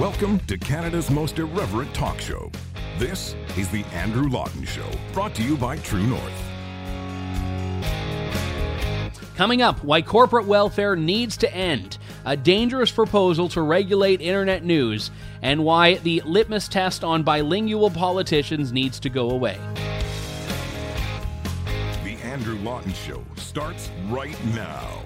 Welcome to Canada's most irreverent talk show. This is The Andrew Lawton Show, brought to you by True North. Coming up, why corporate welfare needs to end, a dangerous proposal to regulate internet news, and why the litmus test on bilingual politicians needs to go away. The Andrew Lawton Show starts right now.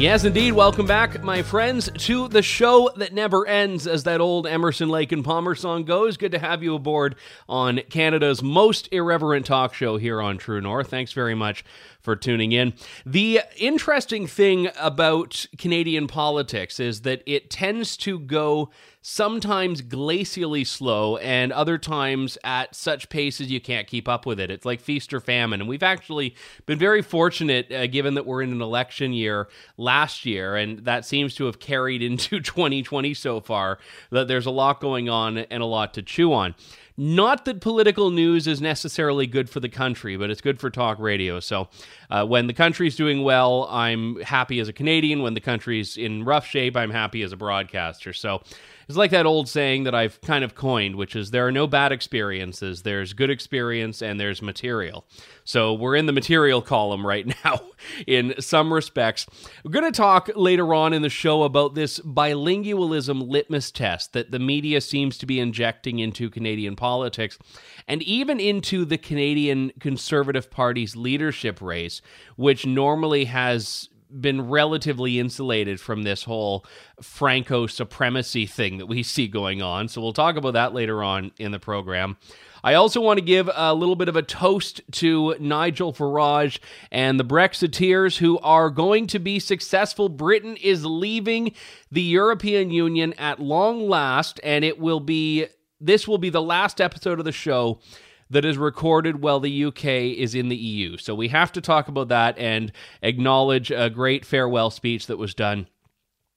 Yes, indeed. Welcome back, my friends, to the show that never ends, as that old Emerson, Lake and Palmer song goes. Good to have you aboard on Canada's most irreverent talk show here on True North. Thanks very much for tuning in. The interesting thing about Canadian politics is that it tends to go sometimes glacially slow and other times at such paces you can't keep up with it. It's like feast or famine. And we've actually been very fortunate, uh, given that we're in an election year last year, and that seems to have carried into 2020 so far, that there's a lot going on and a lot to chew on. Not that political news is necessarily good for the country, but it's good for talk radio. So uh, when the country's doing well, I'm happy as a Canadian. When the country's in rough shape, I'm happy as a broadcaster. So it's like that old saying that I've kind of coined, which is there are no bad experiences. There's good experience and there's material. So we're in the material column right now in some respects. We're going to talk later on in the show about this bilingualism litmus test that the media seems to be injecting into Canadian politics and even into the Canadian Conservative Party's leadership race, which normally has been relatively insulated from this whole Franco supremacy thing that we see going on. So we'll talk about that later on in the program. I also want to give a little bit of a toast to Nigel Farage and the Brexiteers who are going to be successful. Britain is leaving the European Union at long last, and it will be this will be the last episode of the show that is recorded while the UK is in the EU. So we have to talk about that and acknowledge a great farewell speech that was done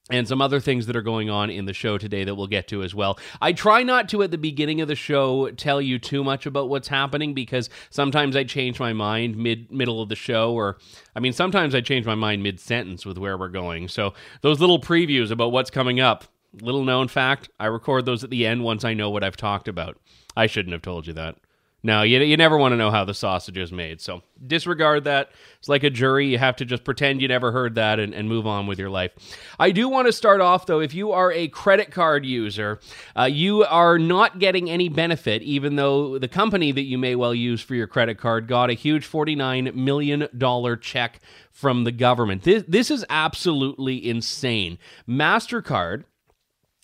and some other things that are going on in the show today that we'll get to as well. I try not to at the beginning of the show tell you too much about what's happening because sometimes I change my mind mid middle of the show or I mean sometimes I change my mind mid sentence with where we're going. So those little previews about what's coming up, little known fact, I record those at the end once I know what I've talked about. I shouldn't have told you that. No, you, you never want to know how the sausage is made. So disregard that. It's like a jury. You have to just pretend you never heard that and, and move on with your life. I do want to start off, though, if you are a credit card user, uh, you are not getting any benefit, even though the company that you may well use for your credit card got a huge $49 million check from the government. This, this is absolutely insane. MasterCard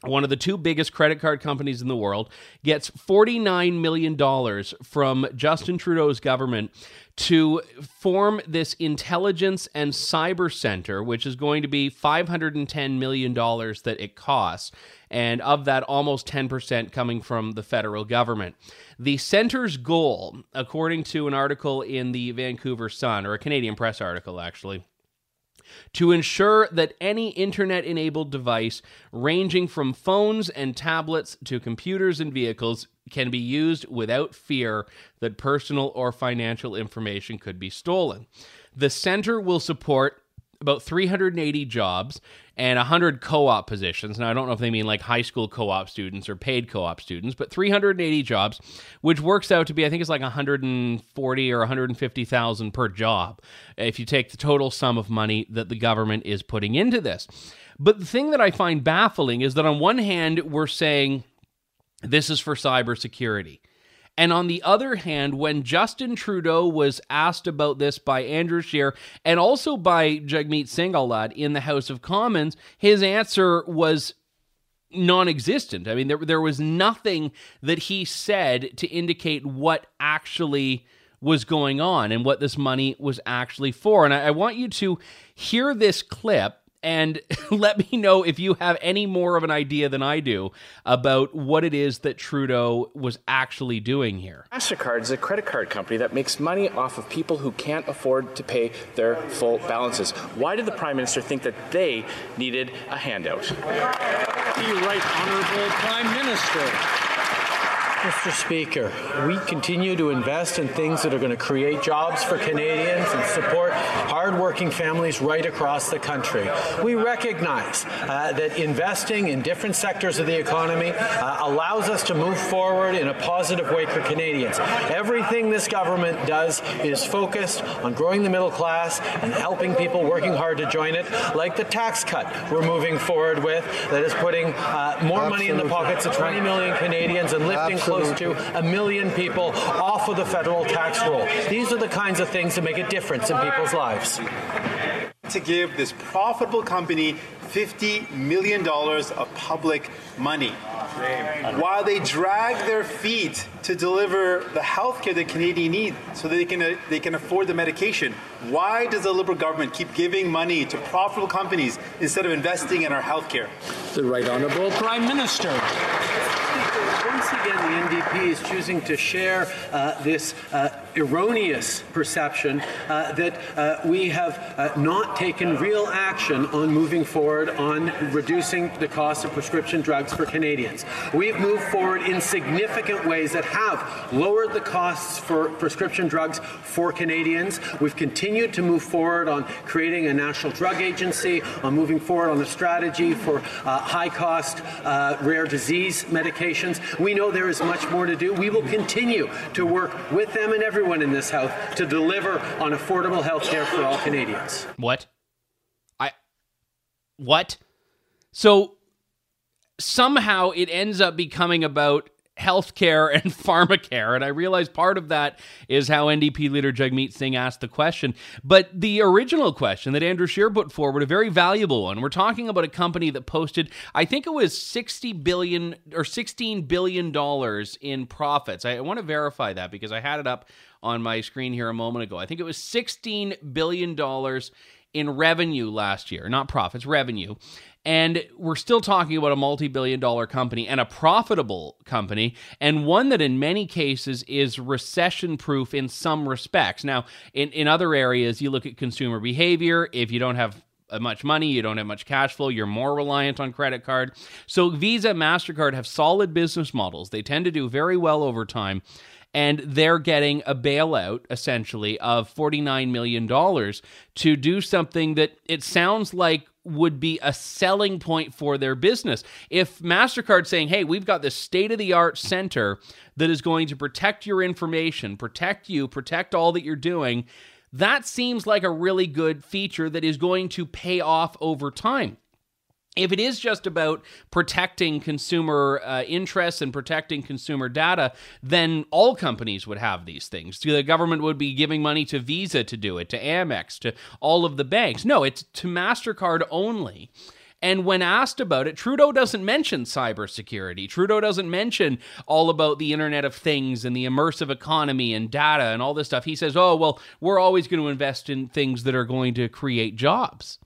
one of the two biggest credit card companies in the world, gets $49 million from Justin Trudeau's government to form this intelligence and cyber center, which is going to be $510 million that it costs. And of that, almost 10% coming from the federal government. The center's goal, according to an article in the Vancouver Sun, or a Canadian press article actually, to ensure that any internet enabled device, ranging from phones and tablets to computers and vehicles, can be used without fear that personal or financial information could be stolen. The center will support about 380 jobs and 100 co-op positions. Now I don't know if they mean like high school co-op students or paid co-op students, but 380 jobs, which works out to be I think it's like 140 or 150,000 per job if you take the total sum of money that the government is putting into this. But the thing that I find baffling is that on one hand we're saying this is for cybersecurity. And on the other hand, when Justin Trudeau was asked about this by Andrew Scheer and also by Jagmeet Singh in the House of Commons, his answer was non-existent. I mean, there there was nothing that he said to indicate what actually was going on and what this money was actually for. And I, I want you to hear this clip and let me know if you have any more of an idea than I do about what it is that Trudeau was actually doing here. MasterCard is a credit card company that makes money off of people who can't afford to pay their full balances. Why did the Prime Minister think that they needed a handout? The right honourable Prime Minister. Mr. Speaker, we continue to invest in things that are going to create jobs for Canadians and support hardworking families right across the country. We recognize uh, that investing in different sectors of the economy uh, allows us to move forward in a positive way for Canadians. Everything this government does is focused on growing the middle class and helping people working hard to join it, like the tax cut we're moving forward with that is putting uh, more Absolutely. money in the pockets of 20 million Canadians and lifting Absolutely close to a million people off of the federal tax roll. These are the kinds of things that make a difference in people's lives. To give this profitable company $50 million of public money while they drag their feet to deliver the health care that Canadians need so that they can, uh, they can afford the medication. Why does the Liberal government keep giving money to profitable companies instead of investing in our health care? The Right Honourable Prime Minister once again, the NDP is choosing to share uh, this uh, erroneous perception uh, that uh, we have uh, not taken real action on moving forward on reducing the cost of prescription drugs for Canadians. We've moved forward in significant ways that have lowered the costs for prescription drugs for Canadians. We've continued to move forward on creating a national drug agency, on moving forward on a strategy for uh, high cost uh, rare disease medications. We know there is much more to do. We will continue to work with them and everyone everyone in this house to deliver on affordable health care for all Canadians. What? I. What? So somehow it ends up becoming about healthcare and pharmacare. And I realize part of that is how NDP leader Jagmeet Singh asked the question. But the original question that Andrew Scheer put forward, a very valuable one. We're talking about a company that posted, I think it was 60 billion or 16 billion dollars in profits. I, I want to verify that because I had it up on my screen here a moment ago. I think it was 16 billion dollars in revenue last year, not profits, revenue. And we're still talking about a multi billion dollar company and a profitable company, and one that in many cases is recession proof in some respects. Now, in, in other areas, you look at consumer behavior. If you don't have uh, much money, you don't have much cash flow, you're more reliant on credit card. So, Visa, MasterCard have solid business models. They tend to do very well over time and they're getting a bailout essentially of $49 million to do something that it sounds like would be a selling point for their business. If MasterCard saying, hey, we've got this state of the art center that is going to protect your information, protect you, protect all that you're doing, that seems like a really good feature that is going to pay off over time if it is just about protecting consumer uh, interests and protecting consumer data, then all companies would have these things. The government would be giving money to Visa to do it, to Amex, to all of the banks. No, it's to MasterCard only. And when asked about it, Trudeau doesn't mention cybersecurity. Trudeau doesn't mention all about the Internet of Things and the immersive economy and data and all this stuff. He says, oh, well, we're always going to invest in things that are going to create jobs.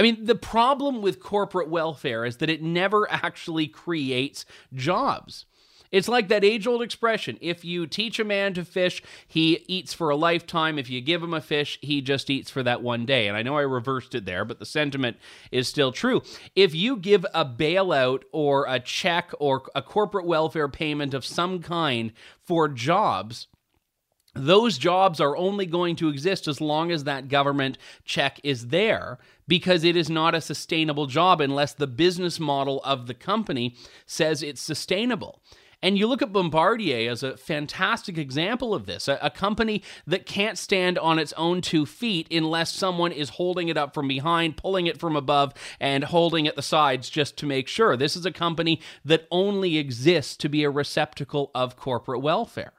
I mean, the problem with corporate welfare is that it never actually creates jobs. It's like that age old expression if you teach a man to fish, he eats for a lifetime. If you give him a fish, he just eats for that one day. And I know I reversed it there, but the sentiment is still true. If you give a bailout or a check or a corporate welfare payment of some kind for jobs, those jobs are only going to exist as long as that government check is there because it is not a sustainable job unless the business model of the company says it's sustainable. And you look at Bombardier as a fantastic example of this a, a, company that can't stand on its own two feet unless someone is holding it up from behind, pulling it from above, and holding at the sides just to make sure. This is a company that only exists to be a receptacle of corporate welfare.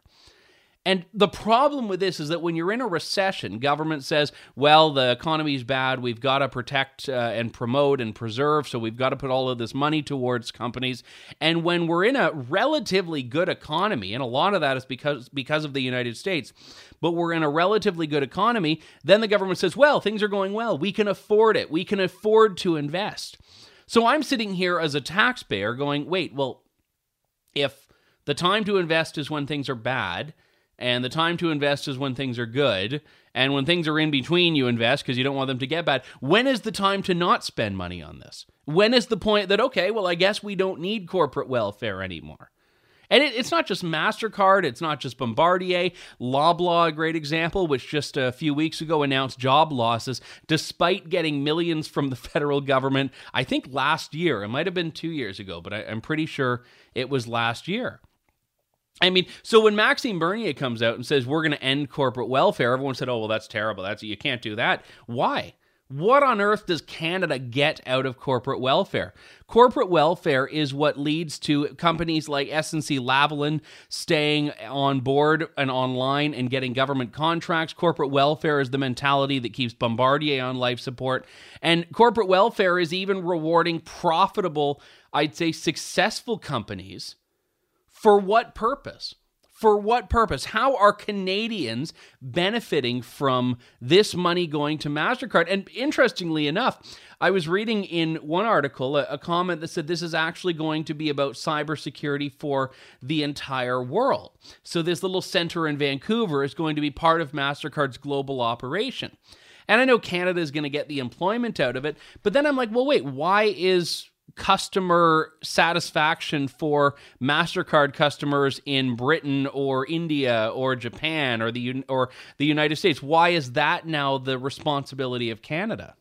And the problem with this is that when you're in a recession, government says, well, the economy's bad. We've got to protect uh, and promote and preserve. So we've got to put all of this money towards companies. And when we're in a relatively good economy, and a lot of that is because, because of the United States, but we're in a relatively good economy, then the government says, well, things are going well. We can afford it. We can afford to invest. So I'm sitting here as a taxpayer going, wait, well, if the time to invest is when things are bad, and the time to invest is when things are good. And when things are in between, you invest because you don't want them to get bad. When is the time to not spend money on this? When is the point that, okay, well, I guess we don't need corporate welfare anymore? And it, it's not just MasterCard, it's not just Bombardier. Loblaw, a great example, which just a few weeks ago announced job losses despite getting millions from the federal government, I think last year. It might have been two years ago, but I, I'm pretty sure it was last year. I mean, so when Maxime Bernier comes out and says we're going to end corporate welfare, everyone said, "Oh, well, that's terrible. That's you can't do that." Why? What on earth does Canada get out of corporate welfare? Corporate welfare is what leads to companies like SNC Lavalin staying on board and online and getting government contracts. Corporate welfare is the mentality that keeps Bombardier on life support. And corporate welfare is even rewarding profitable, I'd say successful companies. For what purpose? For what purpose? How are Canadians benefiting from this money going to MasterCard? And interestingly enough, I was reading in one article a, a, comment that said this is actually going to be about cybersecurity for the entire world. So, this little center in Vancouver is going to be part of MasterCard's global operation. And I know Canada is going to get the employment out of it, but then I'm like, well, wait, why is customer satisfaction for Mastercard customers in Britain or India or Japan or the or the United States. Why is that now the responsibility of Canada?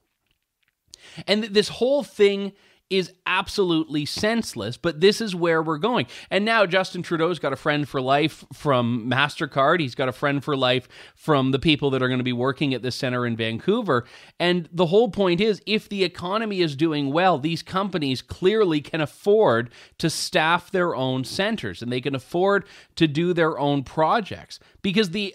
And this whole thing is absolutely senseless, but this is where we're going. And now Justin Trudeau's got a friend for life from MasterCard. He's got a friend for life from the people that are going to be working at this center in Vancouver. And the whole point is if the economy is doing well, these companies clearly can afford to staff their own centers and they can afford to do their own projects because the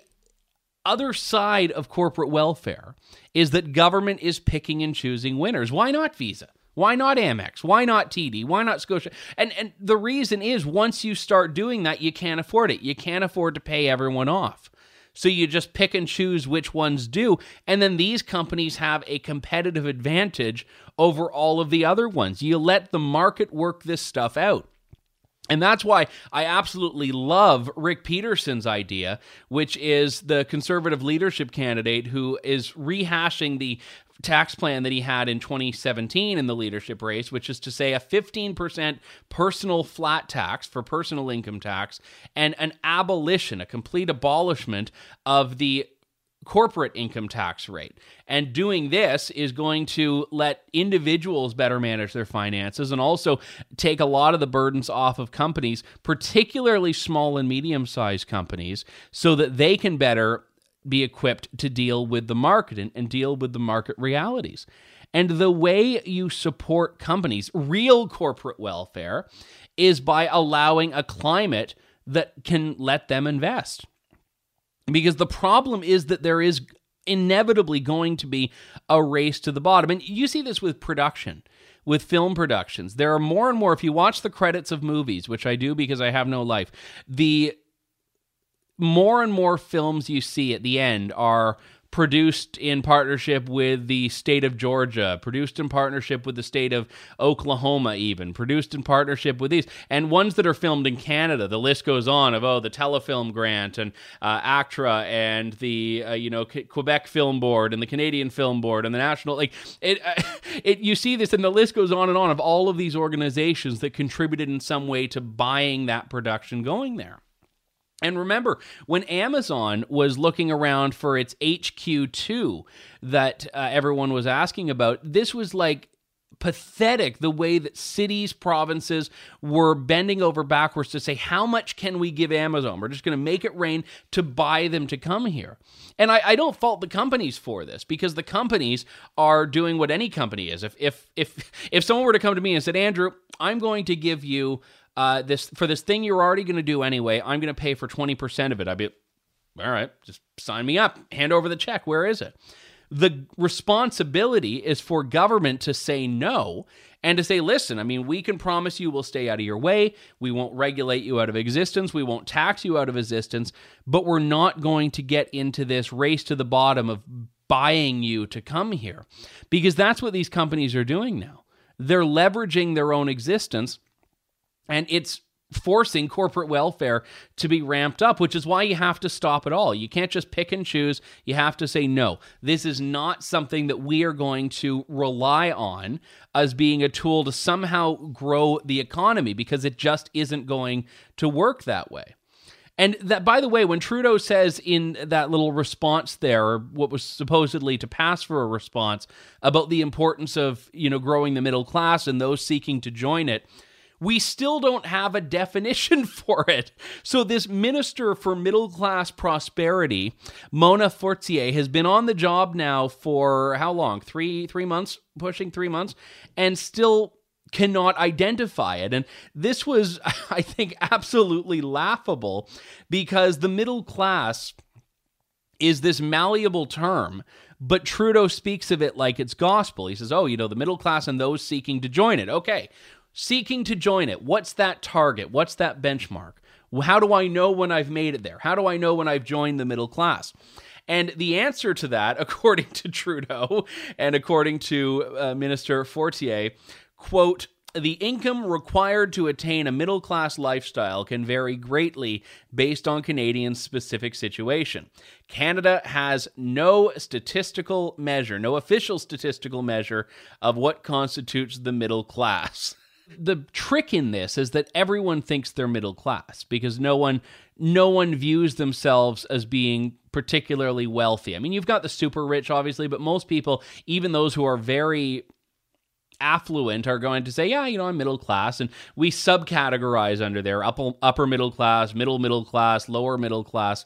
other side of corporate welfare is that government is picking and choosing winners. Why not Visa? Why not Amex? Why not TD? Why not Scotia? And and the reason is once you start doing that, you can't afford it. You can't afford to pay everyone off. So you just pick and choose which ones do. And then these companies have a competitive advantage over all of the other ones. You let the market work this stuff out. And that's why I absolutely love Rick Peterson's idea, which is the conservative leadership candidate who is rehashing the tax plan that he had in 2017 in the leadership race, which is to say a 15% personal flat tax for personal income tax and an abolition, a complete abolishment of the corporate income tax rate. And doing this is going to let individuals better manage their finances and also take a lot of the burdens off of companies, particularly small and medium sized companies, so that they can better be equipped to deal with the market and, and deal with the market realities. And the way you support companies, real corporate welfare, is by allowing a climate that can let them invest. Because the problem is that there is inevitably going to be a race to the bottom. And you see this with production, with film productions. There are more and more, if you watch the credits of movies, which I do because I have no life, the more and more films you see at the end are produced in partnership with the state of Georgia, produced in partnership with the state of Oklahoma, even produced in partnership with these, and ones that are filmed in Canada. The list goes on of oh, the Telefilm Grant and uh, ACTRA and the uh, you know Quebec Film Board and the Canadian Film Board and the National like it. Uh, it you see this, and the list goes on and on of all of these organizations that contributed in some way to buying that production going there. And remember, when Amazon was looking around for its HQ2 that uh, everyone was asking about, this was like pathetic the way that cities, provinces were bending over backwards to say, How much can we give Amazon? We're just going to make it rain to buy them to come here. And I, I, don't fault the companies for this because the companies are doing what any company is. If if if if someone were to come to me and said, Andrew, I'm going to give you uh, this for this thing you're already going to do anyway. I'm going to pay for 20% of it. I'd be, all right, just sign me up. Hand over the check. Where is it? The responsibility is for government to say no and to say, listen, I mean, we can promise you we'll stay out of your way. We won't regulate you out of existence. We won't tax you out of existence, but we're not going to get into this race to the bottom of buying you to come here because that's what these companies are doing now. They're leveraging their own existence and it's forcing corporate welfare to be ramped up, which is why you have to stop it all. You can't just pick and choose. You have to say, no, this is not something that we are going to rely on as being a tool to somehow grow the economy because it just isn't going to work that way. And that, by the way, when Trudeau says in that little response there, or what was supposedly to pass for a response about the importance of you know growing the middle class and those seeking to join it, we still don't have a definition for it. So, this minister for middle class prosperity, Mona Fortier, has been on the job now for how long? Three, three months, pushing three months, and still cannot identify it. And this was, I think, absolutely laughable because the middle class is this malleable term but Trudeau speaks of it like it's gospel. He says, oh, you know, the middle class and those seeking to join it. Okay, seeking to join it. What's that target? What's that benchmark? How do I know when I've made it there? How do I know when I've joined the middle class? And the answer to that, according to Trudeau and according to uh, Minister Fortier, quote, the income required to attain a middle class lifestyle can vary greatly based on Canadians' specific situation. Canada has no statistical measure, no official statistical measure of what constitutes the middle class. The trick in this is that everyone thinks they're middle class because no one no one views themselves as being particularly wealthy. I mean, you've got the super rich obviously, but most people, even those who are very affluent are going to say, yeah, you know, I'm middle class. And we subcategorize under there upper, upper middle class, middle middle class, lower middle class.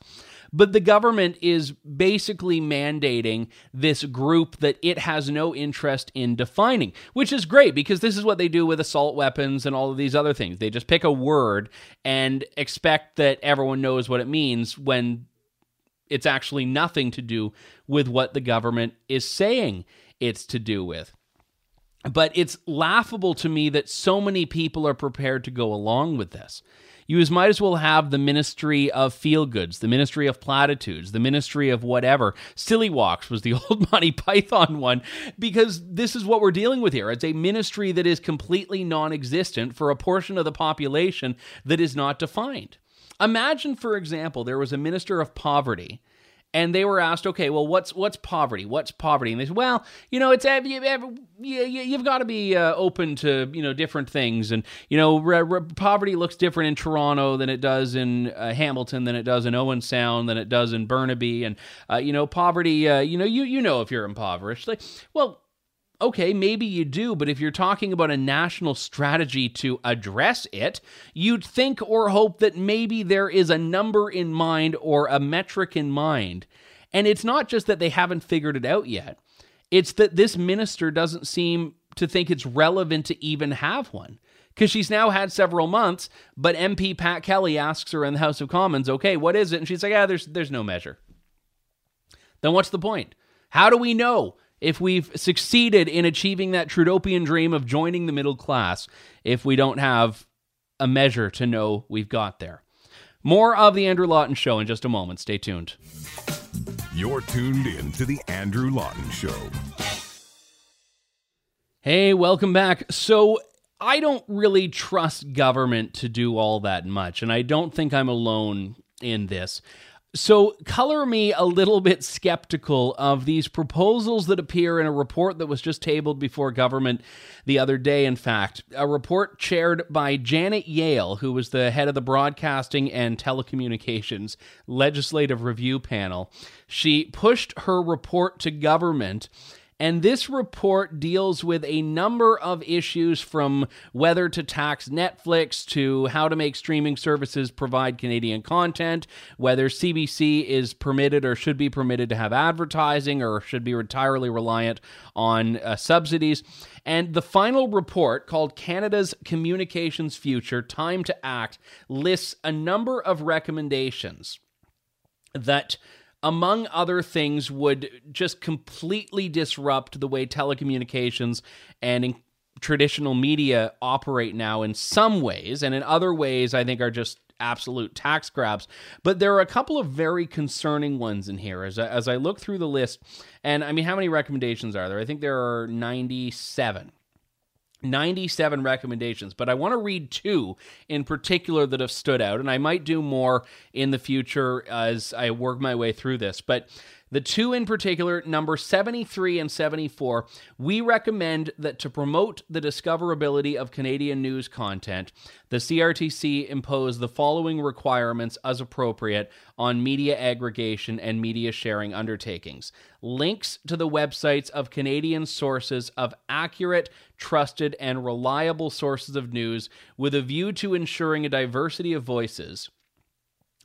But the government is basically mandating this group that it has no interest in defining, which is great because this is what they do with assault weapons and all of these other things. They just pick a word and expect that everyone knows what it means when it's actually nothing to do with what the government is saying it's to do with. But it's laughable to me that so many people are prepared to go along with this you as might as well have the ministry of feel goods, the ministry of platitudes, the ministry of whatever. Silly walks was the old Monty Python one, because this is what we're dealing with here. It's a ministry that is completely non existent for a portion of the population that is not defined. Imagine, for example, there was a minister of poverty and they were asked, okay, well, what's what's poverty? What's poverty? And they said, well, you know, it's you, you, have got to be uh, open to you know different things, and you know, re- re- poverty looks different in Toronto than it does in uh, Hamilton, than it does in Owen Sound, than it does in Burnaby, and uh, you know, poverty, uh, you know, you you know if you're impoverished, like, well, Okay, maybe you do, but if you're talking about a national strategy to address it, you'd think or hope that maybe there is a number in mind or a metric in mind. And it's not just that they haven't figured it out yet, it's that this minister doesn't seem to think it's relevant to even have one. Because she's now had several months, but MP Pat Kelly asks her in the House of Commons, okay, what is it? And she's like, yeah, there's, there's no measure. Then what's the point? How do we know if we've succeeded in achieving that Trudeaupian dream of joining the middle class if we don't have a measure to know we've got there. More of the Andrew Lawton Show in just a moment. Stay tuned. You're tuned in to the Andrew Lawton Show. Hey, welcome back. So, I don't really trust government to do all that much, and I don't think I'm alone in this. So, color me a little bit skeptical of these proposals that appear in a report that was just tabled before government the other day. In fact, a report chaired by Janet Yale, who was the head of the Broadcasting and Telecommunications Legislative Review Panel. She pushed her report to government and this report deals with a number of issues from whether to tax Netflix to how to make streaming services provide Canadian content, whether CBC is permitted or should be permitted to have advertising or should be entirely reliant on uh, subsidies. And the final report, called Canada's Communications Future Time to Act, lists a number of recommendations that among other things, would just completely disrupt the way telecommunications and traditional media operate now in some ways, and in other ways, I think are just absolute tax grabs. But there are a couple of very concerning ones in here as I, as I look through the list. And I mean, how many recommendations are there? I think there are 97. 97 recommendations, but I want to read two in particular that have stood out, and I might do more in the future as I work my way through this. But the two in particular, number 73 and 74, we recommend that to promote the discoverability of Canadian news content, the CRTC impose the following requirements as appropriate on media aggregation and media sharing undertakings. Links to the websites of Canadian sources of accurate, trusted, and reliable sources of news with a view to ensuring a diversity of voices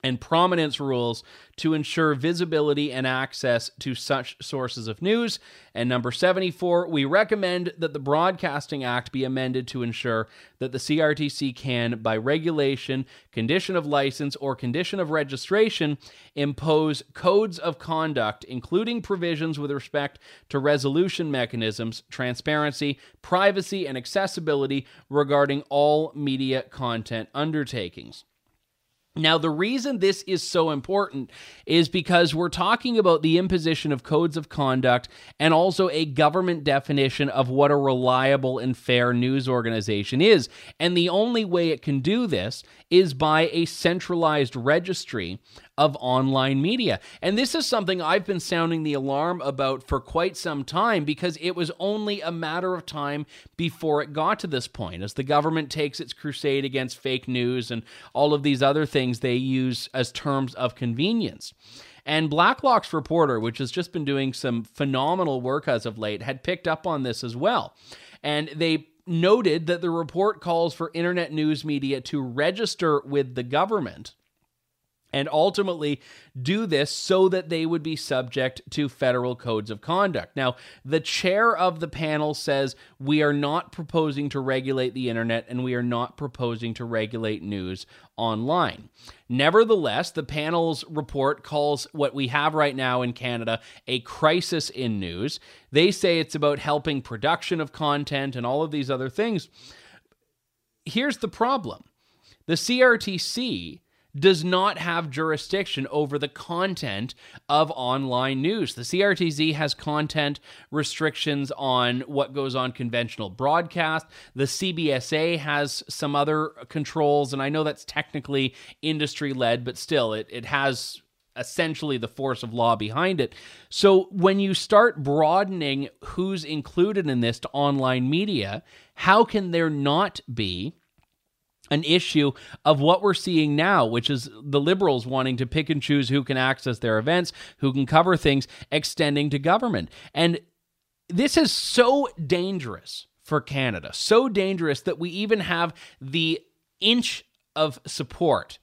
and prominence rules to ensure visibility and access to such sources of news. And number 74, we recommend that the Broadcasting Act be amended to ensure that the CRTC can, by regulation, condition of license, or condition of registration, impose codes of conduct, including provisions with respect to resolution mechanisms, transparency, privacy, and accessibility regarding all media content undertakings. Now, the reason this is so important is because we're talking about the imposition of codes of conduct and also a government definition of what a reliable and fair news organization is. And the only way it can do this is by a centralized registry of online media. And this is something I've been sounding the alarm about for quite some time because it was only a matter of time before it got to this point. As the government takes its crusade against fake news and all of these other things they use as terms of convenience. And Blacklock's reporter, which has just been doing some phenomenal work as of late, had picked up on this as well. And they noted that the report calls for internet news media to register with the government and ultimately do this so that they would be subject to federal codes of conduct. Now, the chair of the panel says we are not proposing to regulate the internet and we are not proposing to regulate news online. Nevertheless, the panel's report calls what we have right now in Canada a crisis in news. They say it's about helping production of content and all of these other things. Here's the problem the CRTC does not have jurisdiction over the content of online news. The CRTC has content restrictions on what goes on conventional broadcast. The CBSC has some other controls, and I know that's technically industry led, but still, it, it has essentially the force of law behind it. So when you start broadening who's included in this to online media, how can there not be? An issue of what we're seeing now, which is the liberals wanting to pick and choose who can access their events, who can cover things, extending to government. And this is so dangerous for Canada, so dangerous that we even have the inch of support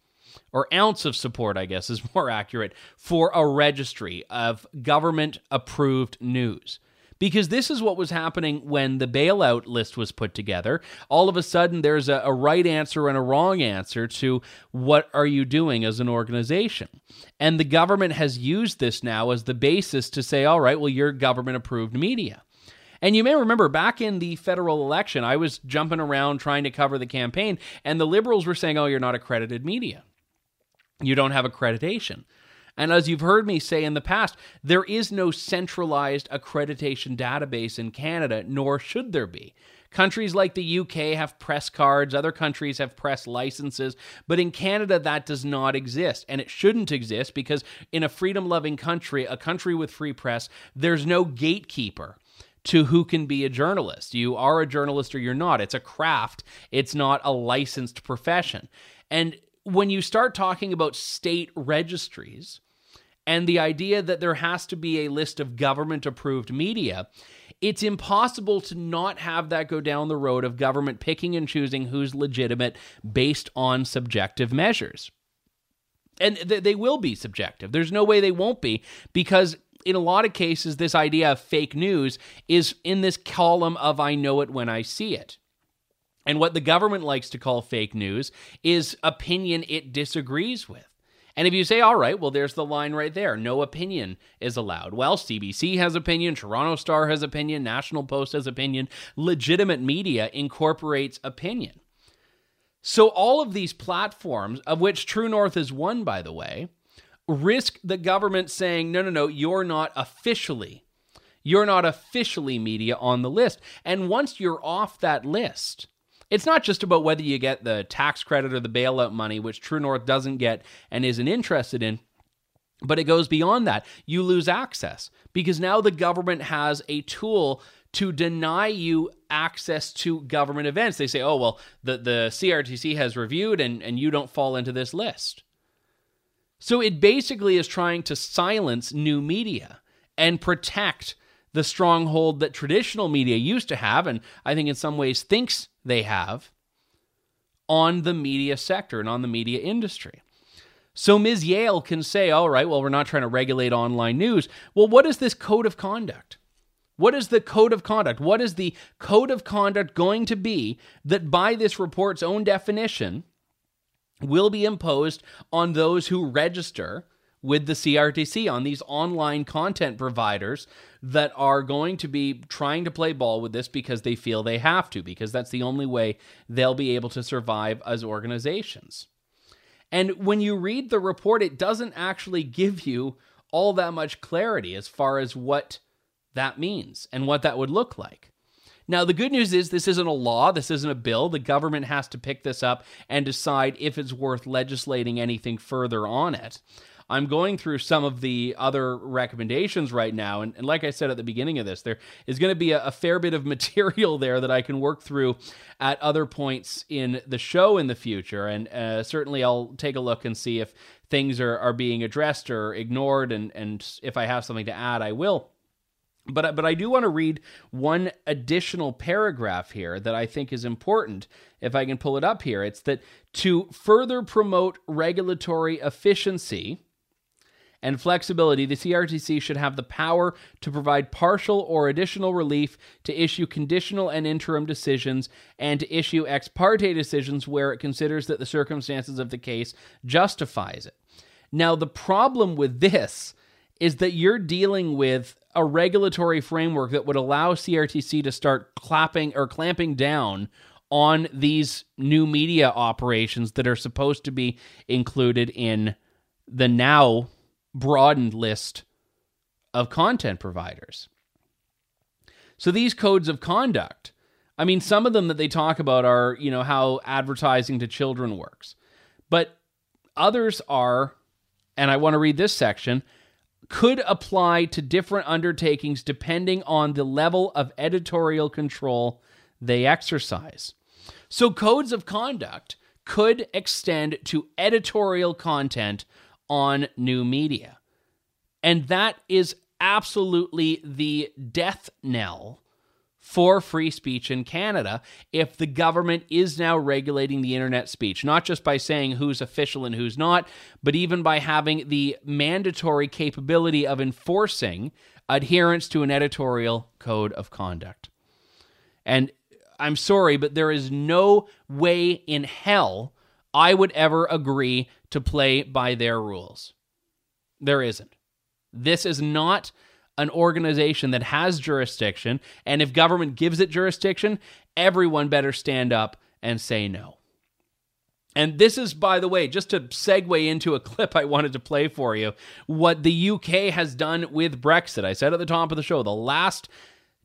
or ounce of support, I guess is more accurate, for a registry of government approved news because this is what was happening when the bailout list was put together. All of a sudden, there's a, a, right answer and a wrong answer to what are you doing as an organization. And the government has used this now as the basis to say, all right, well, you're government approved media. And you may remember back in the federal election, I was jumping around trying to cover the campaign, and the liberals were saying, oh, you're not accredited media. You don't have accreditation. And as you've heard me say in the past, there is no centralized accreditation database in Canada, nor should there be. Countries like the UK have press cards, other countries have press licenses, but in Canada that does not exist. And it shouldn't exist because in a freedom loving country, a country with free press, there's no gatekeeper to who can be a journalist. You are a journalist or you're not. It's a craft, it's not a licensed profession. And when you start talking about state registries and the idea that there has to be a list of government approved media, it's impossible to not have that go down the road of government picking and choosing who's legitimate based on subjective measures. And th- they will be subjective. There's no way they won't be because in a lot of cases, this idea of fake news is in this column of I know it when I see it. And what the government likes to call fake news is opinion it disagrees with. And if you say, all right, well, there's the line right there. No opinion is allowed. Well, CBC has opinion, Toronto Star has opinion, National Post has opinion. Legitimate media incorporates opinion. So all of these platforms, of which True North is one, by the way, risk the government saying, no, no, no, you're not officially You're not officially media on the list. And once you're off that list, it's not just about whether you get the tax credit or the bailout money, which True North doesn't get and isn't interested in. But it goes beyond that. You lose access because now the government has a tool to deny you access to government events. They say, oh, well, the, the CRTC has reviewed and, and you don't fall into this list. So it basically is trying to silence new media and protect the stronghold that traditional media used to have, and I think in some ways thinks they have, on the media sector and on the media industry. So Ms. Yale can say, all right, well, we're not trying to regulate online news. Well, what is this code of conduct? What is the code of conduct? What is the code of conduct going to be that, by this report's own definition, will be imposed on those who register with the CRTC on these online content providers that are going to be trying to play ball with this because they feel they have to, because that's the only way they'll be able to survive as organizations. And when you read the report, it doesn't actually give you all that much clarity as far as what that means and what that would look like. Now, the good news is this isn't a law, this isn't a bill. The government has to pick this up and decide if it's worth legislating anything further on it. I'm going through some of the other recommendations right now. And, and like I said at the beginning of this, there is going to be a, a, fair bit of material there that I can work through at other points in the show in the future. And uh, certainly I'll take a look and see if things are, are being addressed or ignored. And, and if I have something to add, I will. But, but I do want to read one additional paragraph here that I think is important. If I can pull it up here, it's that to further promote regulatory efficiency, and flexibility, the CRTC should have the power to provide partial or additional relief, to issue conditional and interim decisions, and to issue ex parte decisions where it considers that the circumstances of the case justifies it. Now, the problem with this is that you're dealing with a regulatory framework that would allow CRTC to start clapping or clamping down on these new media operations that are supposed to be included in the now broadened list of content providers. So these codes of conduct, I mean, some of them that they talk about are, you know, how advertising to children works. But others are, and I want to read this section, could apply to different undertakings depending on the level of editorial control they exercise. So codes of conduct could extend to editorial content on new media. And that is absolutely the death knell for free speech in Canada if the government is now regulating the internet speech, not just by saying who's official and who's not, but even by having the mandatory capability of enforcing adherence to an editorial code of conduct. And I'm sorry, but there is no way in hell I would ever agree to play by their rules. There isn't. This is not an organization that has jurisdiction. And if government gives it jurisdiction, everyone better stand up and say no. And this is, by the way, just to segue into a clip I wanted to play for you, what the UK has done with Brexit. I said at the top of the show, the last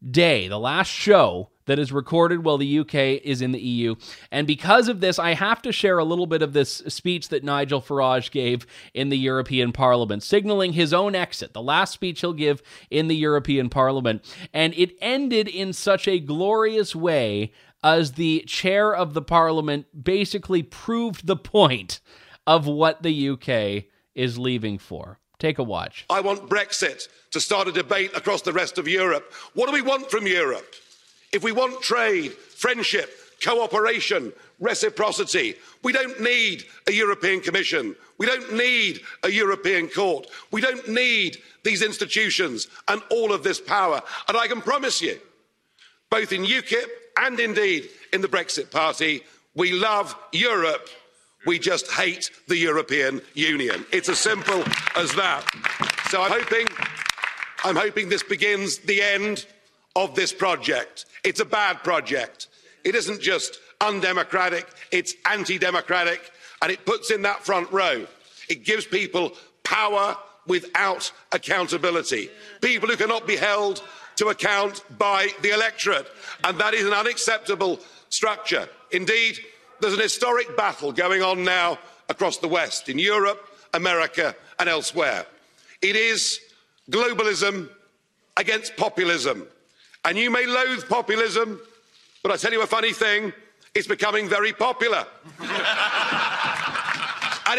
day, the last show that is recorded while the UK is in the EU. And because of this, I have to share a little bit of this speech that Nigel Farage gave in the European Parliament, signaling his own exit, the last speech he'll give in the European Parliament. And it ended in such a glorious way as the chair of the Parliament basically proved the point of what the UK is leaving for. Take a watch. I want Brexit to start a debate across the rest of Europe. What do we want from Europe? If we want trade, friendship, cooperation, reciprocity, we don't need a European Commission. We don't need a European Court. We don't need these institutions and all of this power. And I can promise you, both in UKIP and indeed in the Brexit Party, we love Europe. We just hate the European Union. It's as simple as that. So I'm hoping, I'm hoping this begins the end of this project. It's a bad project. It isn't just undemocratic, it's anti democratic, and it puts in that front row. It gives people power without accountability. People who cannot be held to account by the electorate, and that is an unacceptable structure. Indeed, there's an historic battle going on now across the West, in Europe, America, and elsewhere. It is globalism against populism. And you may loathe populism, but I tell you a funny thing it's becoming very popular. and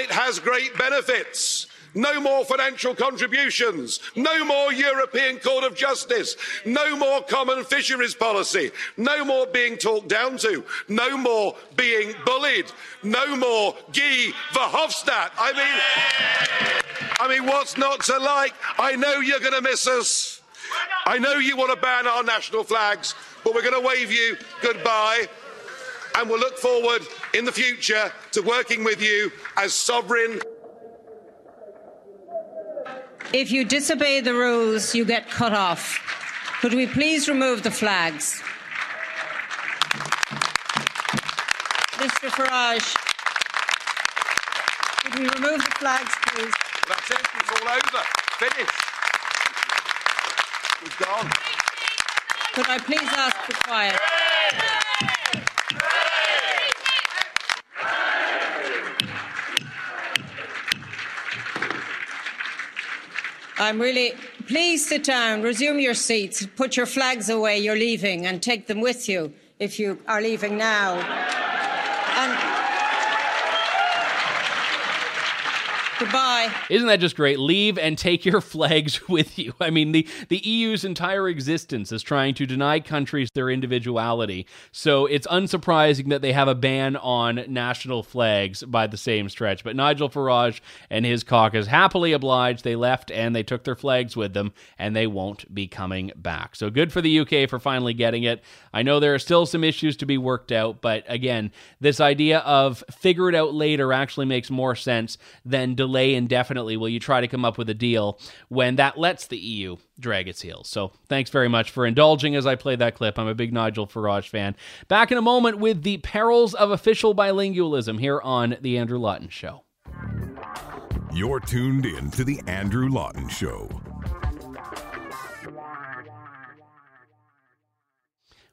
it has great benefits. No more financial contributions. No more European Court of Justice. No more common fisheries policy. No more being talked down to. No more being bullied. No more Guy Verhofstadt. I mean, I mean, what's not to like? I know you're going to miss us. I know you want to ban our national flags, but we're going to wave you goodbye. And we'll look forward in the future to working with you as sovereign. If you disobey the rules, you get cut off. Could we please remove the flags? Mr Farage, could we remove the flags, please? That's it. It's all over. Finished. Could I please ask for quiet? I'm really. Please sit down, resume your seats, put your flags away, you're leaving, and take them with you if you are leaving now. And Goodbye. Isn't that just great? Leave and take your flags with you. I mean, the, the EU's entire existence is trying to deny countries their individuality. So it's unsurprising that they have a ban on national flags by the same stretch. But Nigel Farage and his caucus happily obliged. They left and they took their flags with them, and they won't be coming back. So good for the UK for finally getting it. I know there are still some issues to be worked out, but again, this idea of figure it out later actually makes more sense than delay indefinitely while you try to come up with a deal when that lets the EU drag its heels. So thanks very much for indulging as I play that clip. I'm a big Nigel Farage fan. Back in a moment with the perils of official bilingualism here on The Andrew Lawton Show. You're tuned in to The Andrew Lawton Show.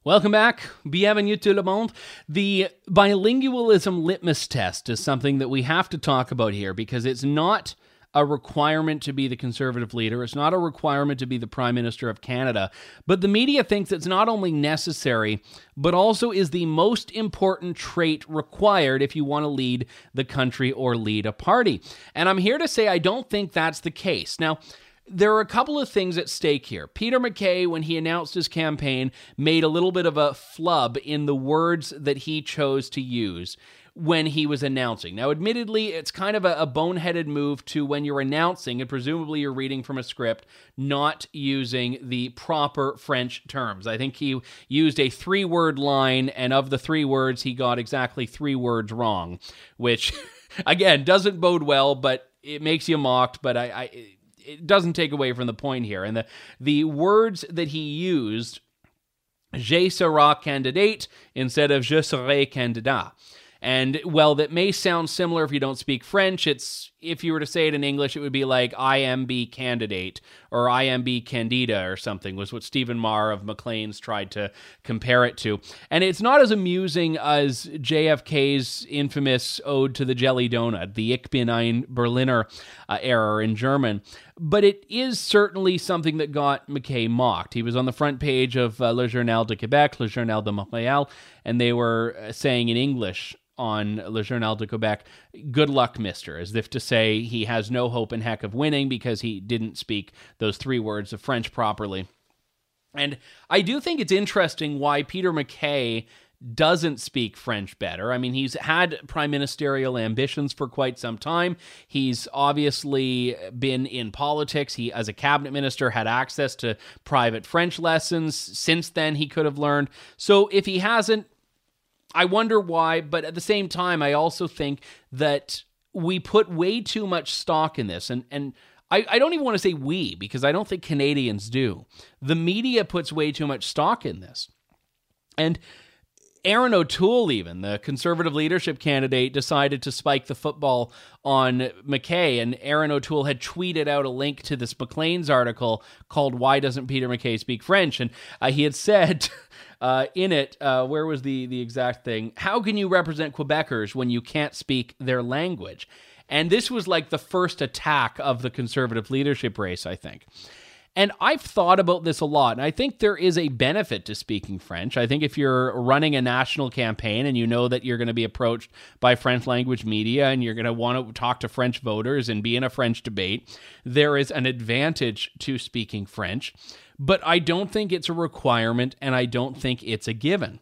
Welcome back. Bienvenue tout le monde. The bilingualism litmus test is something that we have to talk about here because it's not a requirement to be the conservative leader. It's not a requirement to be the prime minister of Canada. But the media thinks it's not only necessary, but also is the most important trait required if you want to lead the country or lead a party. And I'm here to say I don't think that's the case. Now, there are a couple of things at stake here. Peter MacKay, when he announced his campaign, made a little bit of a flub in the words that he chose to use when he was announcing. Now, admittedly, it's kind of a, a, boneheaded move to when you're announcing, and presumably you're reading from a script, not using the proper French terms. I think he used a three word line, and of the three words, he got exactly three words wrong, which, again, doesn't bode well, but it makes you mocked. But I, I it doesn't take away from the point here. And the the words that he used, je serai candidate instead of je serai candidat. And well, that may sound similar if you don't speak French. It's if you were to say it in English, it would be like IMB candidate or IMB candida or something, was what Stephen Maher of Maclean's tried to compare it to. And it's not as amusing as JFK's infamous ode to the jelly donut, the Ich bin ein Berliner uh, error in German. But it is certainly something that got MacKay mocked. He was on the front page of uh, Le Journal de Québec, Le Journal de Montréal, and they were uh, saying in English, on Le Journal de Quebec, good luck, mister, as if to say he has no hope in heck of winning because he didn't speak those three words of French properly. And I do think it's interesting why Peter MacKay doesn't speak French better. I mean, he's had prime ministerial ambitions for quite some time. He's obviously been in politics. He, as a cabinet minister, had access to private French lessons. Since then, he could have learned. So if he hasn't, I wonder why, but at the same time, I also think that we put way too much stock in this. And, and I, I don't even want to say we, because I don't think Canadians do. The media puts way too much stock in this. And Erin O'Toole, even the conservative leadership candidate, decided to spike the football on MacKay. And Erin O'Toole had tweeted out a link to this Maclean's article called Why Doesn't Peter MacKay Speak French? And uh, he had said. Uh, in it, uh, where was the the exact thing? How can you represent Quebecers when you can't speak their language? And this was like the first attack of the conservative leadership race, I think. And I've thought about this a lot. And I think there is a benefit to speaking French. I think if you're running a national campaign and you know that you're going to be approached by French language media and you're going to want to talk to French voters and be in a French debate, there is an advantage to speaking French. But I don't think it's a requirement and I don't think it's a given.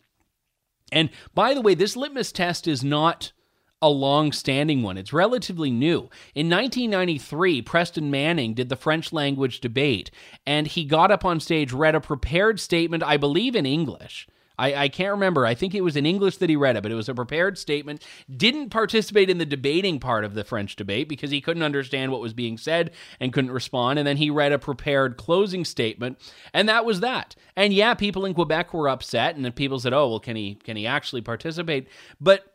And by the way, this litmus test is not a long standing one. It's relatively new. In 1993, Preston Manning did the French language debate, and he got up on stage, read a prepared statement, I believe in English. I, I, can't remember. I think it was in English that he read it, but it was a prepared statement. Didn't participate in the debating part of the French debate because he couldn't understand what was being said and couldn't respond. And then he read a prepared closing statement, and that was that. And yeah, people in Quebec were upset, and people said, "Oh, well, can he can he actually participate?" But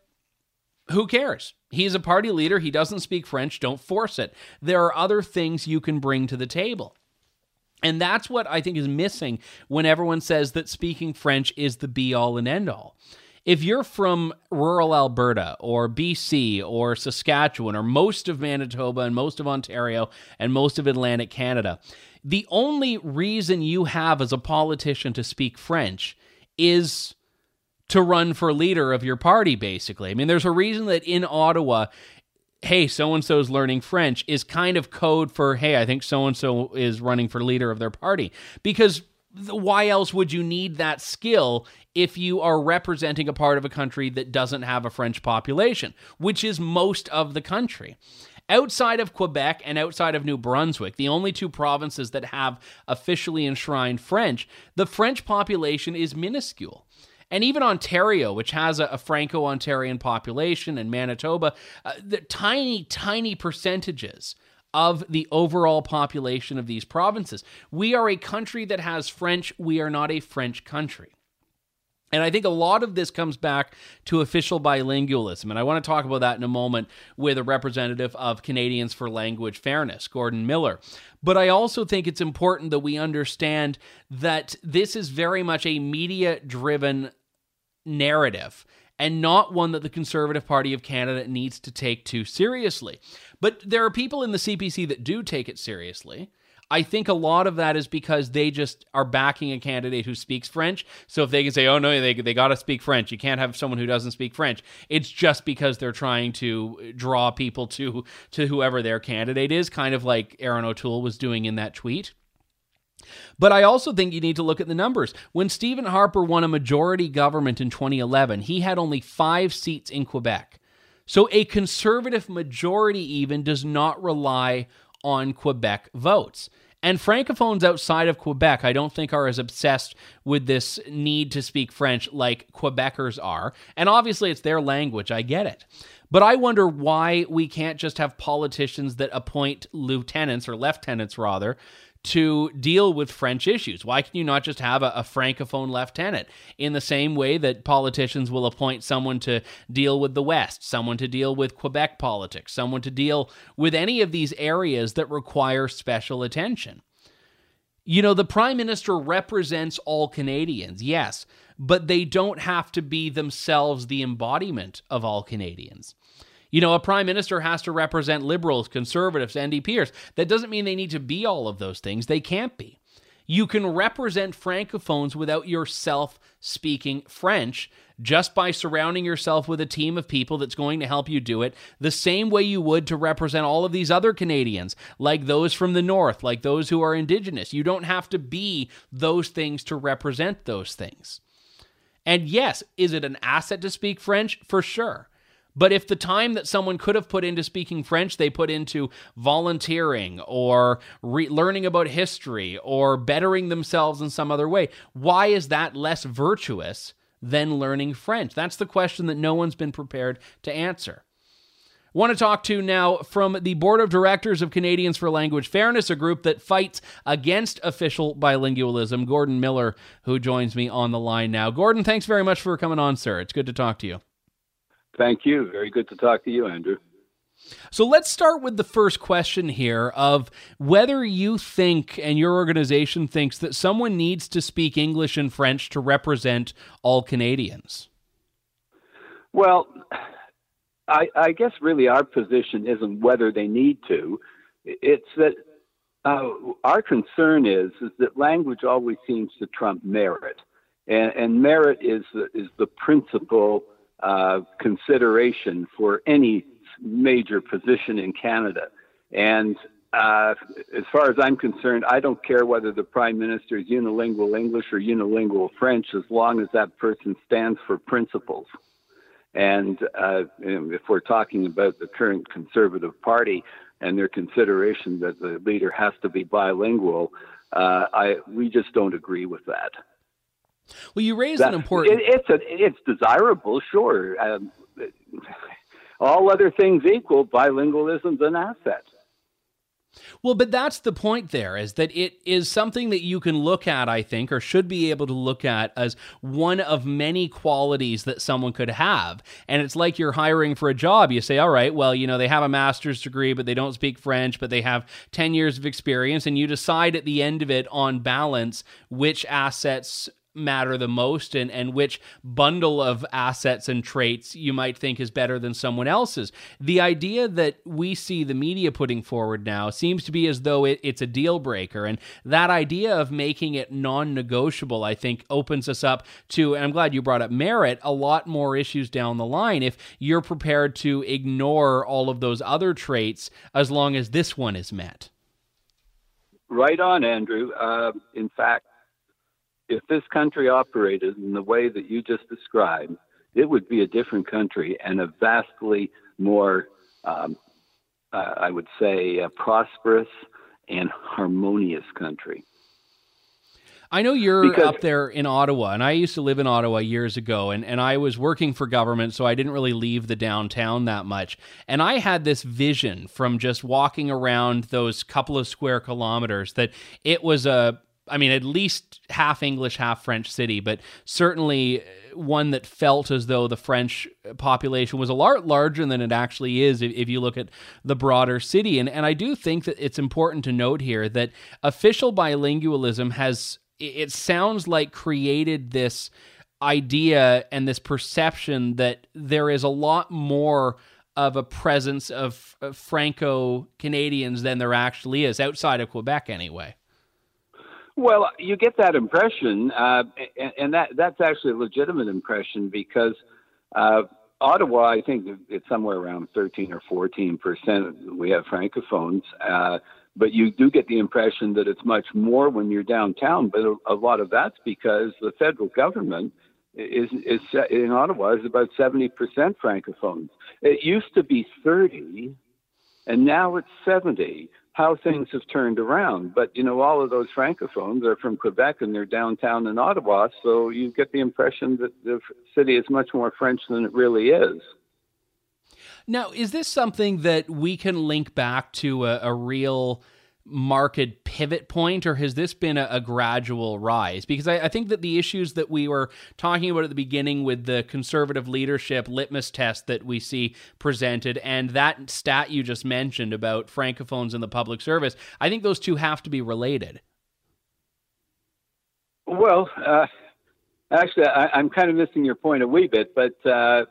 who cares? He's a party leader. He doesn't speak French. Don't force it. There are other things you can bring to the table. And that's what I think is missing when everyone says that speaking French is the be all and end all. If you're from rural Alberta or BC or Saskatchewan or most of Manitoba and most of Ontario and most of Atlantic Canada, the only reason you have as a politician to speak French is to run for leader of your party, basically. I mean, there's a reason that in Ottawa, hey, so and so is learning French is kind of code for, hey, I think so and so is running for leader of their party. Because why else would you need that skill if you are representing a part of a country that doesn't have a French population, which is most of the country? Outside of Quebec and outside of New Brunswick, the only two provinces that have officially enshrined French, the French population is minuscule. And even Ontario, which has a, a Franco Ontarian population, and Manitoba, uh, the tiny, tiny percentages of the overall population of these provinces. We are a country that has French. We are not a French country. And I think a lot of this comes back to official bilingualism. And I want to talk about that in a moment with a representative of Canadians for Language Fairness, Gordon Miller. But I also think it's important that we understand that this is very much a media driven narrative and not one that the Conservative Party of Canada needs to take too seriously. But there are people in the CPC that do take it seriously. I think a lot of that is because they just are backing a candidate who speaks French. So if they can say, oh, no, they, they got to speak French, you can't have someone who doesn't speak French, it's just because they're trying to draw people to, to whoever their candidate is, kind of like Erin O'Toole was doing in that tweet. But I also think you need to look at the numbers. When Stephen Harper won a majority government in 2011, he had only five seats in Quebec. So a conservative majority even does not rely on Quebec votes. And francophones outside of Quebec, I don't think are as obsessed with this need to speak French like Quebecers are. And obviously, it's their language. I get it. But I wonder why we can't just have politicians that appoint lieutenants or lieutenants, rather, to deal with French issues? Why can you not just have a, a, francophone lieutenant in the same way that politicians will appoint someone to deal with the West, someone to deal with Quebec politics, someone to deal with any of these areas that require special attention? You know, the prime minister represents all Canadians, yes, but they don't have to be themselves the embodiment of all Canadians. You know, a prime minister has to represent liberals, conservatives, NDPers. That doesn't mean they need to be all of those things. They can't be. You can represent francophones without yourself speaking French just by surrounding yourself with a team of people that's going to help you do it the same way you would to represent all of these other Canadians, like those from the North, like those who are Indigenous. You don't have to be those things to represent those things. And yes, is it an asset to speak French? For sure. But if the time that someone could have put into speaking French, they put into volunteering or re- learning about history or bettering themselves in some other way, why is that less virtuous than learning French? That's the question that no one's been prepared to answer. Want to talk to now from the board of directors of Canadians for Language Fairness, a group that fights against official bilingualism. Gordon Miller, who joins me on the line now. Gordon, thanks very much for coming on, sir. It's good to talk to you. Thank you. Very good to talk to you, Andrew. So let's start with the first question here of whether you think and your organization thinks that someone needs to speak English and French to represent all Canadians. Well, I, I guess really our position isn't whether they need to. It's that uh, our concern is is that language always seems to trump merit, and, and merit is is the principal uh, consideration for any major position in Canada. And uh, as far as I'm concerned, I don't care whether the prime minister is unilingual English or unilingual French, as long as that person stands for principles. And uh, if we're talking about the current Conservative Party and their consideration that the leader has to be bilingual, uh, I, we just don't agree with that. Well, you raise that, an important. It, it's a, it's desirable, sure. Um, all other things equal, bilingualism's an asset. Well, but that's the point there is that it is something that you can look at, I think, or should be able to look at as one of many qualities that someone could have. And it's like you're hiring for a job. You say, all right, well, you know, they have a master's degree, but they don't speak French, but they have 10 years of experience. And you decide at the end of it on balance which assets matter the most and, and which bundle of assets and traits you might think is better than someone else's. The idea that we see the media putting forward now seems to be as though it, it's a deal breaker. And that idea of making it non negotiable, I think, opens us up to, and I'm glad you brought up merit, a lot more issues down the line if you're prepared to ignore all of those other traits as long as this one is met. Right on, Andrew. Uh, in fact, if this country operated in the way that you just described, it would be a different country and a vastly more, um, uh, I would say, uh, prosperous and harmonious country. I know you're because, up there in Ottawa, and I used to live in Ottawa years ago, and, and I was working for government, so I didn't really leave the downtown that much. And I had this vision from just walking around those couple of square kilometers that it was a I mean, at least half English, half French city, but certainly uh, one that felt as though the French uh, population was a lot larger than it actually is if, you look at the broader city. And, and I do think that it's important to note here that official bilingualism has, it sounds like, created this idea and this perception that there is a lot more of a presence of Franco Canadians than there actually is, outside of Quebec anyway. Well, you get that impression, uh, and, and, that that's actually a legitimate impression because uh, Ottawa, I think it's somewhere around 13 or 14 percent. We have francophones, uh, but you do get the impression that it's much more when you're downtown. But a, a lot of that's because the federal government is is in Ottawa is about 70 percent francophones. It used to be 30, and now it's 70 how things have turned around. But you know, all of those francophones are from Quebec and they're downtown in Ottawa, so you get the impression that the city is much more French than it really is. Now, is this something that we can link back to a, a real market pivot point, or has this been a, a gradual rise? Because I, I, think that the issues that we were talking about at the beginning with the conservative leadership litmus test that we see presented, and that stat you just mentioned about francophones in the public service, I think those two have to be related. Well, uh, actually, I, am kind of missing your point a wee bit, but. Uh,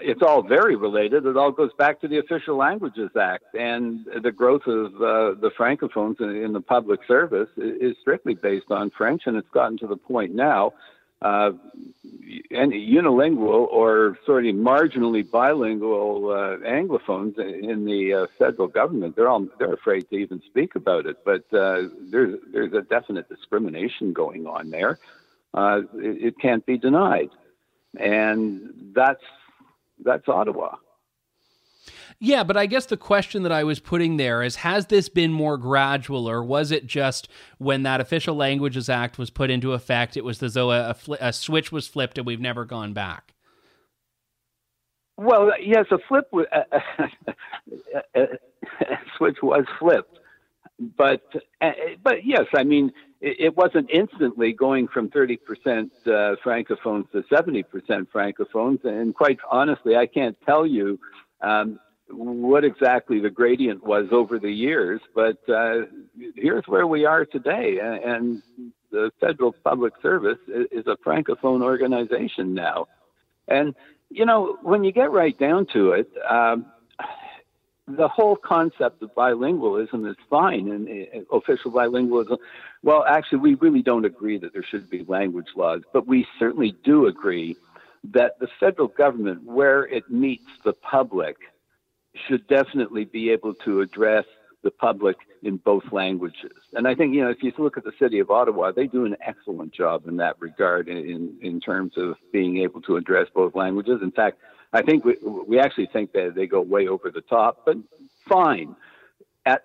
it's all very related. It all goes back to the Official Languages Act, and the growth of uh, the francophones in, in, the public service is strictly based on French, and it's gotten to the point now. Uh, and unilingual or sort of marginally bilingual uh, anglophones in the uh, federal government they're all they're afraid to even speak about it but uh, there's there's a definite discrimination going on there uh, it, it can't be denied and that's that's Ottawa. Yeah, but I guess the question that I was putting there is has this been more gradual, or was it just when that Official Languages Act was put into effect, it was as though a, a, a switch was flipped and we've never gone back? Well, yes, a flip, uh, a switch was flipped, but but yes, I mean it, wasn't instantly going from 30% uh, francophones to 70% francophones, and quite honestly, I can't tell you. Um, what exactly the gradient was over the years, but uh, here's where we are today. And the Federal Public Service is a francophone organization now. And, you know, when you get right down to it, um, the whole concept of bilingualism is fine and uh, official bilingualism. Well, actually, we really don't agree that there should be language laws, but we certainly do agree that the federal government, where it meets the public, should definitely be able to address the public in both languages. And I think, you know, if you look at the city of Ottawa, they do an excellent job in that regard in, in terms of being able to address both languages. In fact, I think we, we actually think that they go way over the top, but fine. At,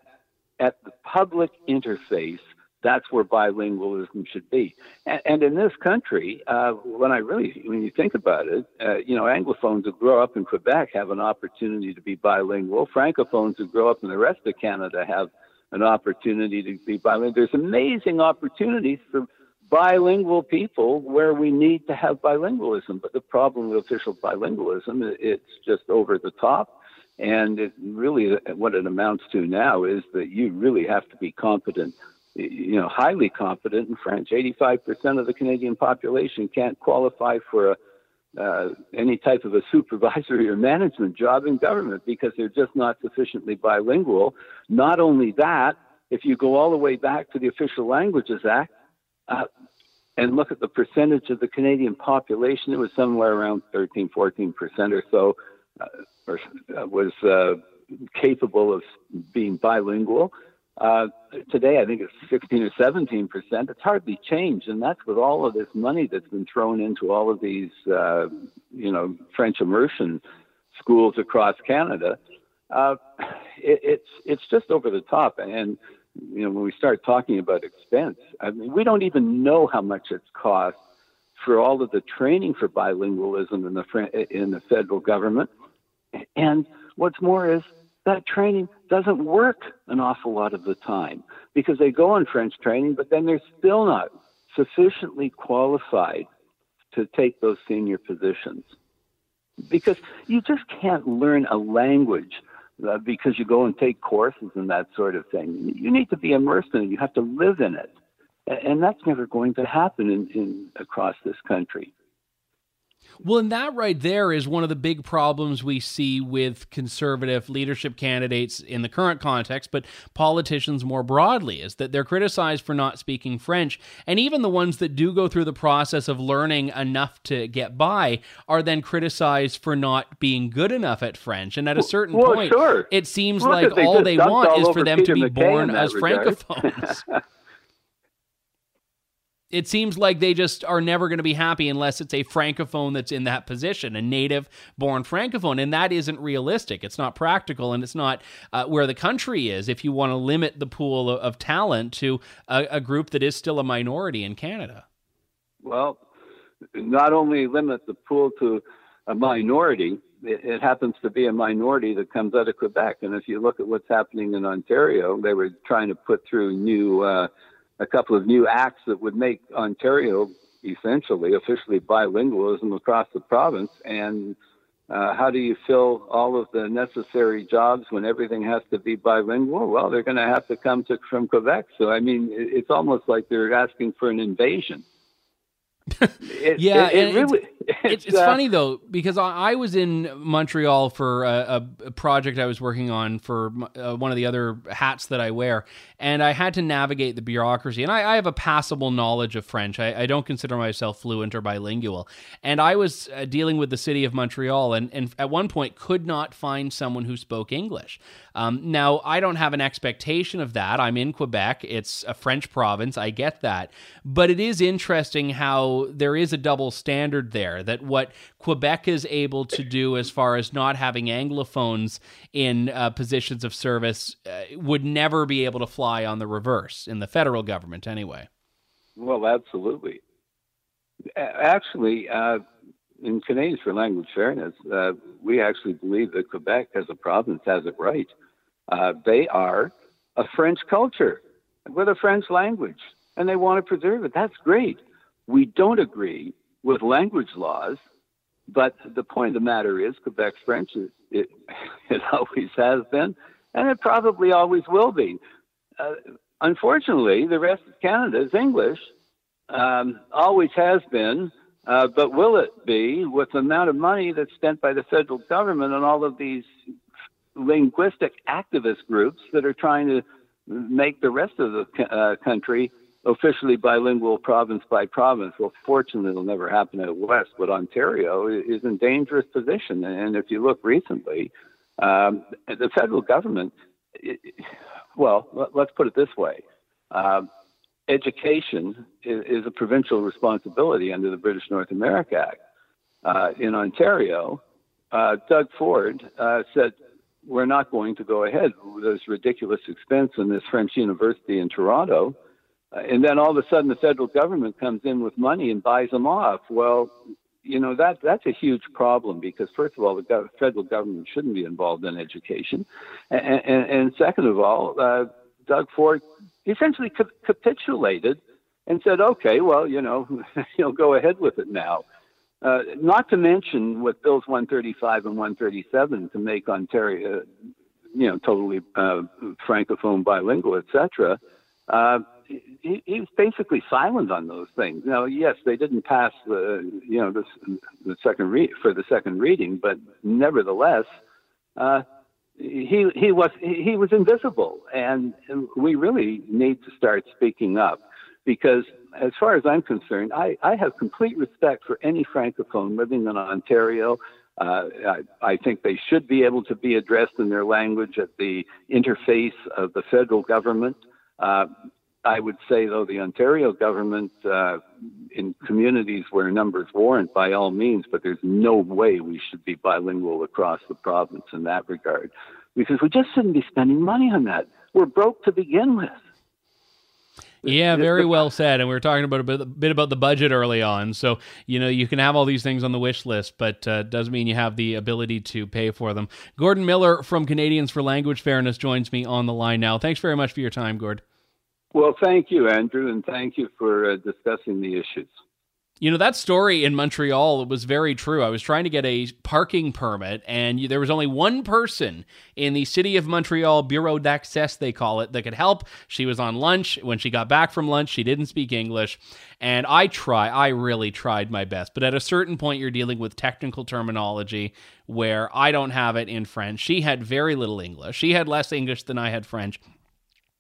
at the public interface, that's where bilingualism should be. And, and in this country, uh, when I really, when you think about it, uh, you know, Anglophones who grow up in Quebec have an opportunity to be bilingual. Francophones who grow up in the rest of Canada have an opportunity to be bilingual. There's amazing opportunities for bilingual people where we need to have bilingualism. But the problem with official bilingualism, it's just over the top. And it really, what it amounts to now is that you really have to be competent you know, highly competent in French. 85% of the Canadian population can't qualify for a, uh, any type of a supervisory or management job in government because they're just not sufficiently bilingual. Not only that, if you go all the way back to the Official Languages Act uh, and look at the percentage of the Canadian population, it was somewhere around 13, 14% or so, uh, or, uh, was uh, capable of being bilingual. Uh, today, I think it's 16 or 17 percent. It's hardly changed, and that's with all of this money that's been thrown into all of these, uh, you know, French immersion schools across Canada. It, it's it's just over the top, and you know, when we start talking about expense, I mean, we don't even know how much it's cost for all of the training for bilingualism in the in the federal government, and what's more is that training doesn't work an awful lot of the time because they go on French training, but then they're still not sufficiently qualified to take those senior positions. Because you just can't learn a language uh, because you go and take courses and that sort of thing. You need to be immersed in it. You have to live in it. And that's never going to happen in, in across this country. Well, and that right there is one of the big problems we see with conservative leadership candidates in the current context, but politicians more broadly, is that they're criticized for not speaking French. And even the ones that do go through the process of learning enough to get by are then criticized for not being good enough at French. And at a certain well, point, sure. it seems like all they want all is for them to be born as regard. francophones. it seems like they just are never going to be happy unless it's a francophone that's in that position, a native born francophone. And that isn't realistic. It's not practical and it's not uh, where the country is if you want to limit the pool of, of talent to a, a, group that is still a minority in Canada. Well, not only limit the pool to a minority, it, it happens to be a minority that comes out of Quebec. And if you look at what's happening in Ontario, they were trying to put through new. Uh, a couple of new acts that would make Ontario essentially officially bilingualism across the province. And uh, how do you fill all of the necessary jobs when everything has to be bilingual? Well, they're going to have to come to, from Quebec. So, I mean, it's almost like they're asking for an invasion. It, yeah, it, it really, it's, it's uh, funny though because I, I, was in Montreal for a, a, project I was working on for uh, one of the other hats that I wear, and I had to navigate the bureaucracy. And I, I have a passable knowledge of French. I, I, don't consider myself fluent or bilingual, and I was uh, dealing with the city of Montreal, and, and at one point could not find someone who spoke English. Um, now I don't have an expectation of that. I'm in Quebec; it's a French province. I get that, but it is interesting how there is a double standard there that what Quebec is able to do as far as not having anglophones in uh, positions of service uh, would never be able to fly on the reverse in the federal government anyway. Well, absolutely. Actually, uh, in Canadians for Language Fairness, uh, we actually believe that Quebec as a province has it right. Uh, they are a French culture with a French language, and they want to preserve it. That's great. We don't agree with language laws, but the point of the matter is Quebec French is, it, it always has been, and it probably always will be. Uh, unfortunately, the rest of Canada is English, um, always has been, uh, but will it be with the amount of money that's spent by the federal government on all of these linguistic activist groups that are trying to make the rest of the uh, country officially bilingual province by province. Well, fortunately, it'll never happen out west, but Ontario is in dangerous position. And if you look recently, um, the federal government, it, well, let's put it this way. Um, education is, is, a provincial responsibility under the British North America Act. Uh, in Ontario, uh, Doug Ford uh, said, We're not going to go ahead with this ridiculous expense in this French university in Toronto. Uh, and then all of a sudden, the federal government comes in with money and buys them off. Well, you know that that's a huge problem because first of all, the federal government shouldn't be involved in education, and, and, and second of all, uh, Doug Ford essentially ca- capitulated and said, "Okay, well, you know, you'll go ahead with it now." Uh, not to mention with Bills 135 and 137 to make Ontario, uh, you know, totally uh, francophone, bilingual, etc. Uh, he, he was basically silent on those things. Now, yes, they didn't pass the, you know, the, the second for the second reading, but nevertheless, uh, he he was he was invisible, and we really need to start speaking up because, as far as I'm concerned, I, I have complete respect for any francophone living in Ontario. Uh, I, I think they should be able to be addressed in their language at the interface of the federal government. Uh, I would say, though, the Ontario government, uh, in communities where numbers warrant, by all means, but there's no way we should be bilingual across the province in that regard, because we just shouldn't be spending money on that. We're broke to begin with. Yeah, very well said. And we were talking about a bit, a bit, about the budget early on. So, you know, you can have all these things on the wish list, but uh, doesn't mean you have the ability to pay for them. Gordon Miller from Canadians for Language Fairness joins me on the line now. Thanks very much for your time, Gord. Well, thank you, Andrew, and thank you for uh, discussing the issues. You know, that story in Montreal was very true. I was trying to get a parking permit, and there was only one person in the city of Montreal, Bureau d'Access, they call it, that could help. She was on lunch. When she got back from lunch, she didn't speak English. And I try, I really tried my best. But at a certain point, you're dealing with technical terminology where I don't have it in French. She had very little English. She had less English than I had French.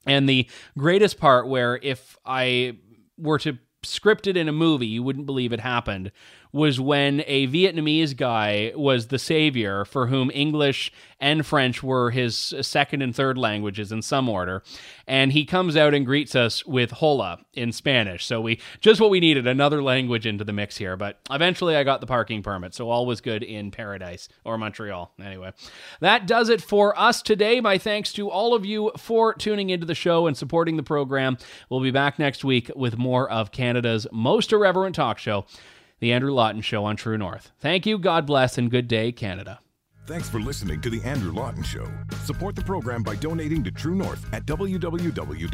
And the greatest part, where if I were to script it in a movie, you wouldn't believe it happened, was when a Vietnamese guy was the savior for whom English and French were his second and third languages in some order. And he comes out and greets us with hola in Spanish. So we just what we needed, another language into the mix here. But eventually I got the parking permit. So all was good in paradise or Montreal. Anyway, that does it for us today. My thanks to all of you for tuning into the show and supporting the program. We'll be back next week with more of Canada's most irreverent talk show. The Andrew Lawton Show on True North. Thank you, God bless, and good day, Canada. Thanks for listening to The Andrew Lawton Show. Support the program by donating to True North at www.tnc.news.